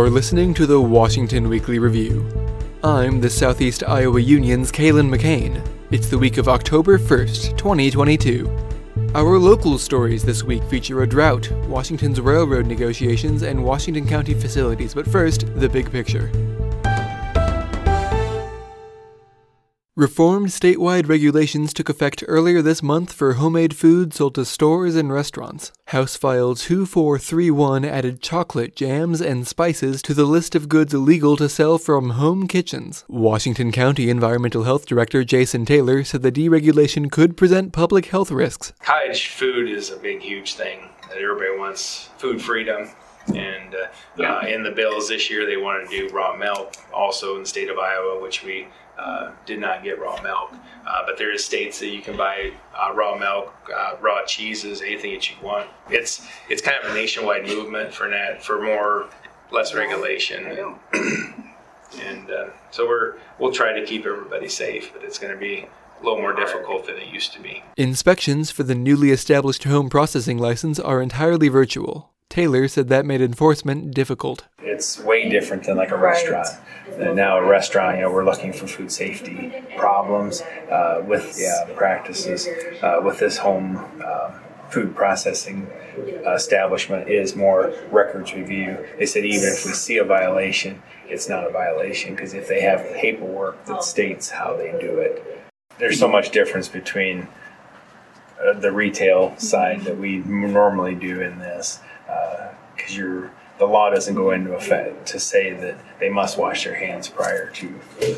You're listening to the Washington Weekly Review. I'm the Southeast Iowa Union's Kalen McCain. It's the week of October 1st, 2022. Our local stories this week feature a drought, Washington's railroad negotiations, and Washington County facilities. But first, the big picture. Reformed statewide regulations took effect earlier this month for homemade food sold to stores and restaurants. House File 2431 added chocolate, jams, and spices to the list of goods illegal to sell from home kitchens. Washington County Environmental Health Director Jason Taylor said the deregulation could present public health risks. Cottage food is a big, huge thing that everybody wants food freedom. And uh, uh, in the bills this year, they wanted to do raw milk also in the state of Iowa, which we uh, did not get raw milk. Uh, but there is states that you can buy uh, raw milk, uh, raw cheeses, anything that you want. It's it's kind of a nationwide movement for that for more less regulation. and uh, so we're we'll try to keep everybody safe, but it's going to be a little more difficult than it used to be. Inspections for the newly established home processing license are entirely virtual. Taylor said that made enforcement difficult. It's way different than like a restaurant. And now a restaurant, you know, we're looking for food safety problems uh, with yeah practices uh, with this home uh, food processing establishment is more records review. They said even if we see a violation, it's not a violation because if they have paperwork that states how they do it, there's so much difference between uh, the retail side that we normally do in this because you're the law doesn't go into effect to say that they must wash their hands prior to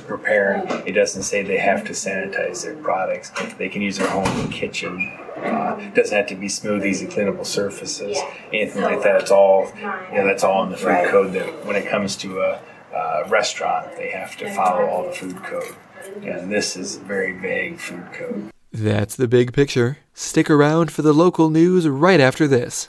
preparing. It doesn't say they have to sanitize their products. They can use their home kitchen. Uh, it doesn't have to be smoothies and cleanable surfaces, anything like that. It's all, you know, that's all in the food code. That when it comes to a, a restaurant, they have to follow all the food code. And this is a very vague food code. That's the big picture. Stick around for the local news right after this.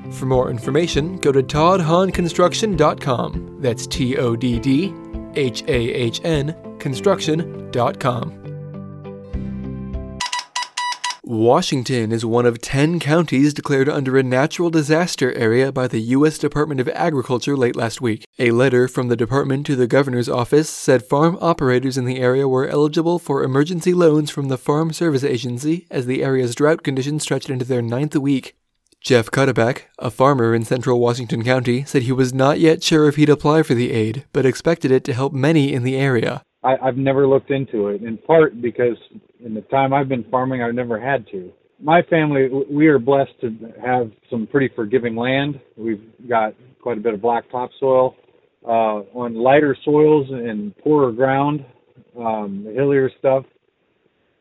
For more information, go to toddhahnconstruction.com. That's T O D D H A H N construction.com. Washington is one of 10 counties declared under a natural disaster area by the U.S. Department of Agriculture late last week. A letter from the department to the governor's office said farm operators in the area were eligible for emergency loans from the Farm Service Agency as the area's drought conditions stretched into their ninth week. Jeff Cuddeback, a farmer in central Washington County, said he was not yet sure if he'd apply for the aid, but expected it to help many in the area. I, I've never looked into it, in part because in the time I've been farming, I've never had to. My family, we are blessed to have some pretty forgiving land. We've got quite a bit of black topsoil. Uh, on lighter soils and poorer ground, um, the hillier stuff,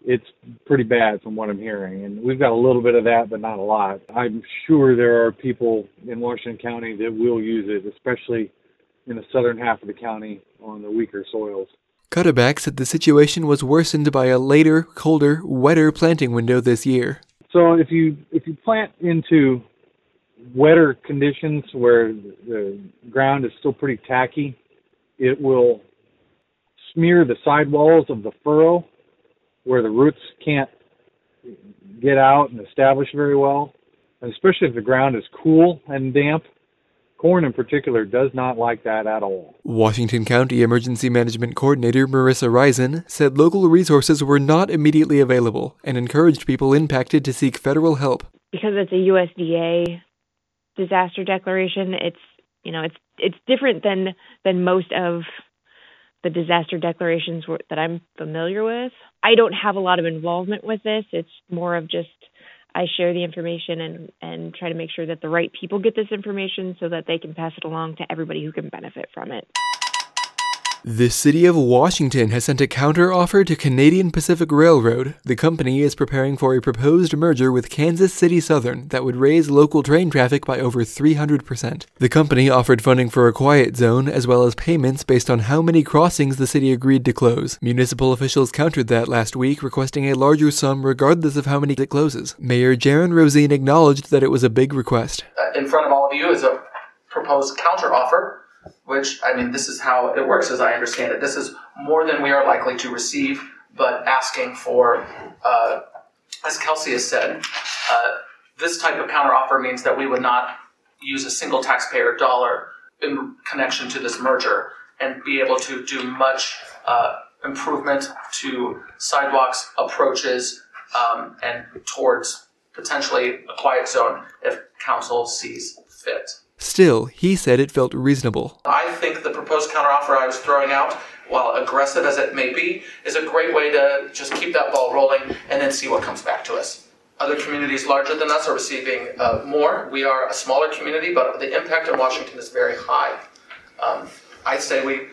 it's pretty bad from what I'm hearing. And we've got a little bit of that, but not a lot. I'm sure there are people in Washington County that will use it, especially in the southern half of the county on the weaker soils. Cuddeback said the situation was worsened by a later, colder, wetter planting window this year. So if you if you plant into wetter conditions where the ground is still pretty tacky, it will smear the sidewalls of the furrow where the roots can't get out and establish very well, and especially if the ground is cool and damp. Corn in particular does not like that at all. Washington County Emergency Management Coordinator Marissa Risen said local resources were not immediately available and encouraged people impacted to seek federal help. Because it's a USDA disaster declaration, it's you know, it's it's different than than most of the disaster declarations were, that I'm familiar with. I don't have a lot of involvement with this. It's more of just I share the information and and try to make sure that the right people get this information so that they can pass it along to everybody who can benefit from it. The city of Washington has sent a counteroffer to Canadian Pacific Railroad. The company is preparing for a proposed merger with Kansas City Southern that would raise local train traffic by over 300%. The company offered funding for a quiet zone as well as payments based on how many crossings the city agreed to close. Municipal officials countered that last week, requesting a larger sum regardless of how many it closes. Mayor Jaron Rosien acknowledged that it was a big request. Uh, in front of all of you is a proposed counteroffer which I mean, this is how it works as I understand it. This is more than we are likely to receive, but asking for, uh, as Kelsey has said, uh, this type of counteroffer means that we would not use a single taxpayer dollar in connection to this merger and be able to do much uh, improvement to sidewalks, approaches, um, and towards potentially a quiet zone if council sees fit. Still, he said it felt reasonable. I think the proposed counteroffer I was throwing out, while aggressive as it may be, is a great way to just keep that ball rolling and then see what comes back to us. Other communities larger than us are receiving uh, more. We are a smaller community, but the impact in Washington is very high. Um, I say we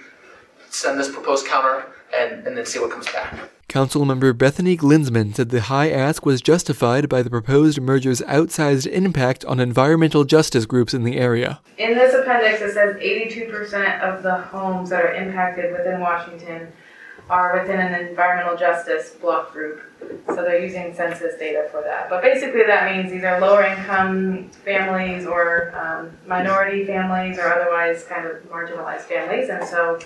send this proposed counter and, and then see what comes back. Councilmember Bethany Glinsman said the high ask was justified by the proposed merger's outsized impact on environmental justice groups in the area. In this appendix, it says 82% of the homes that are impacted within Washington are within an environmental justice block group. So they're using census data for that. But basically, that means these are lower income families or um, minority families or otherwise kind of marginalized families. And so,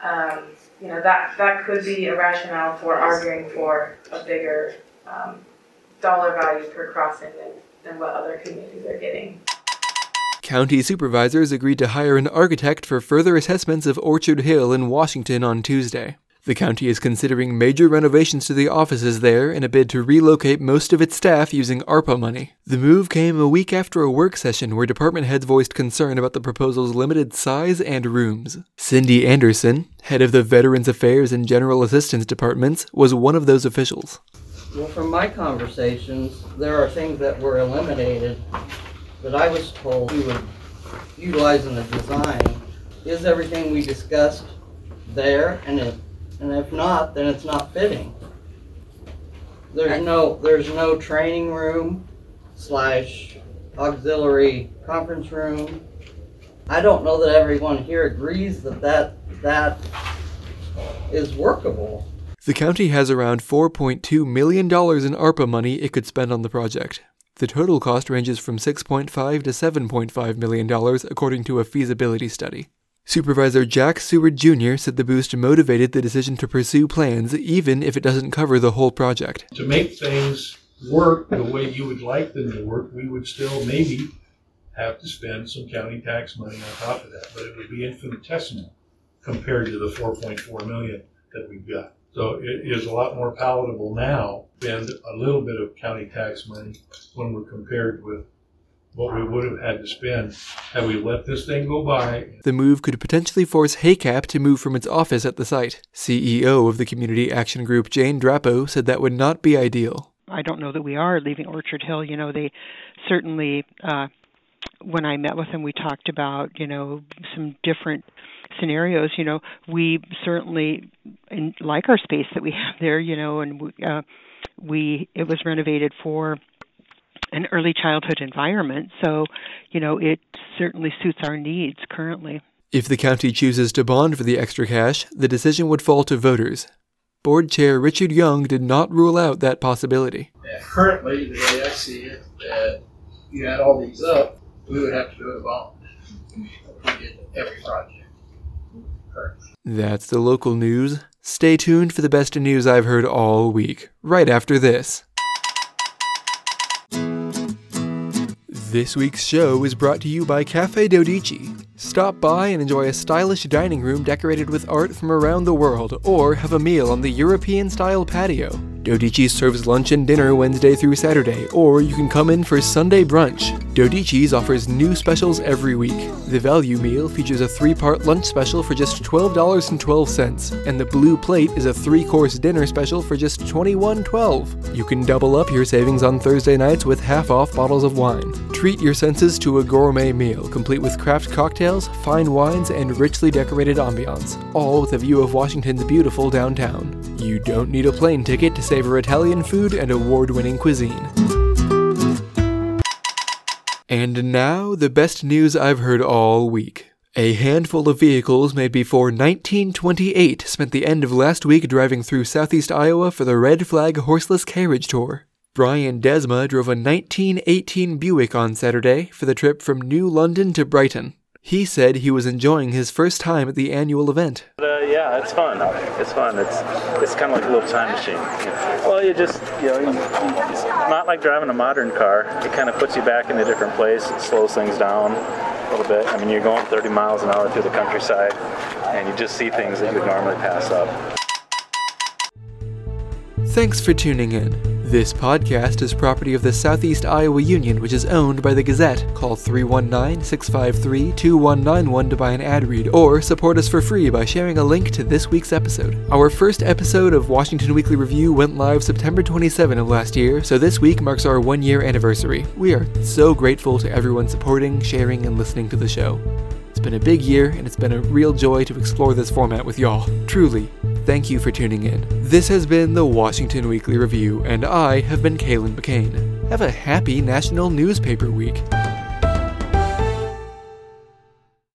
um, you know, that, that could be a rationale for arguing for a bigger um, dollar value per crossing than, than what other communities are getting. County supervisors agreed to hire an architect for further assessments of Orchard Hill in Washington on Tuesday. The county is considering major renovations to the offices there in a bid to relocate most of its staff using ARPA money. The move came a week after a work session where department heads voiced concern about the proposal's limited size and rooms. Cindy Anderson, head of the Veterans Affairs and General Assistance departments, was one of those officials. Well, from my conversations, there are things that were eliminated that I was told we would utilize in the design. Is everything we discussed there? And it and if not, then it's not fitting. There's no, there's no training room slash auxiliary conference room. I don't know that everyone here agrees that that, that is workable. The county has around $4.2 million in ARPA money it could spend on the project. The total cost ranges from $6.5 to $7.5 million, according to a feasibility study. Supervisor Jack Seward Jr. said the boost motivated the decision to pursue plans even if it doesn't cover the whole project. To make things work the way you would like them to work, we would still maybe have to spend some county tax money on top of that, but it would be infinitesimal compared to the 4.4 million that we've got. So it is a lot more palatable now, spend a little bit of county tax money when we're compared with what we would have had to spend had we let this thing go by. The move could potentially force HACAP to move from its office at the site. CEO of the Community Action Group, Jane Drapeaux, said that would not be ideal. I don't know that we are leaving Orchard Hill. You know, they certainly, uh, when I met with them, we talked about, you know, some different scenarios. You know, we certainly like our space that we have there, you know, and we, uh, we, it was renovated for an early childhood environment. So, you know, it certainly suits our needs currently. If the county chooses to bond for the extra cash, the decision would fall to voters. Board Chair Richard Young did not rule out that possibility. currently, the way I see it, that you add all these up, we would have to do a bond. We did every project. Currently. That's the local news. Stay tuned for the best news I've heard all week, right after this. This week's show is brought to you by Cafe Dodici. Stop by and enjoy a stylish dining room decorated with art from around the world, or have a meal on the European style patio. Dodici serves lunch and dinner Wednesday through Saturday, or you can come in for Sunday brunch. Dodici's offers new specials every week. The value meal features a three part lunch special for just $12.12, and the blue plate is a three course dinner special for just $21.12. You can double up your savings on Thursday nights with half off bottles of wine. Treat your senses to a gourmet meal complete with craft cocktails, fine wines, and richly decorated ambiance, all with a view of Washington's beautiful downtown. You don't need a plane ticket to savor Italian food and award winning cuisine. And now, the best news I've heard all week. A handful of vehicles made before 1928 spent the end of last week driving through southeast Iowa for the Red Flag Horseless Carriage Tour. Brian Desma drove a 1918 Buick on Saturday for the trip from New London to Brighton. He said he was enjoying his first time at the annual event. Uh, yeah, it's fun. It's fun. It's it's kind of like a little time machine. Well, you just you know, it's not like driving a modern car. It kind of puts you back in a different place. It slows things down a little bit. I mean, you're going 30 miles an hour through the countryside, and you just see things that you would normally pass up. Thanks for tuning in. This podcast is property of the Southeast Iowa Union, which is owned by the Gazette. Call 319 653 2191 to buy an ad read, or support us for free by sharing a link to this week's episode. Our first episode of Washington Weekly Review went live September 27 of last year, so this week marks our one year anniversary. We are so grateful to everyone supporting, sharing, and listening to the show. It's been a big year, and it's been a real joy to explore this format with y'all. Truly, Thank you for tuning in. This has been the Washington Weekly Review, and I have been Kalen McCain. Have a happy National Newspaper Week.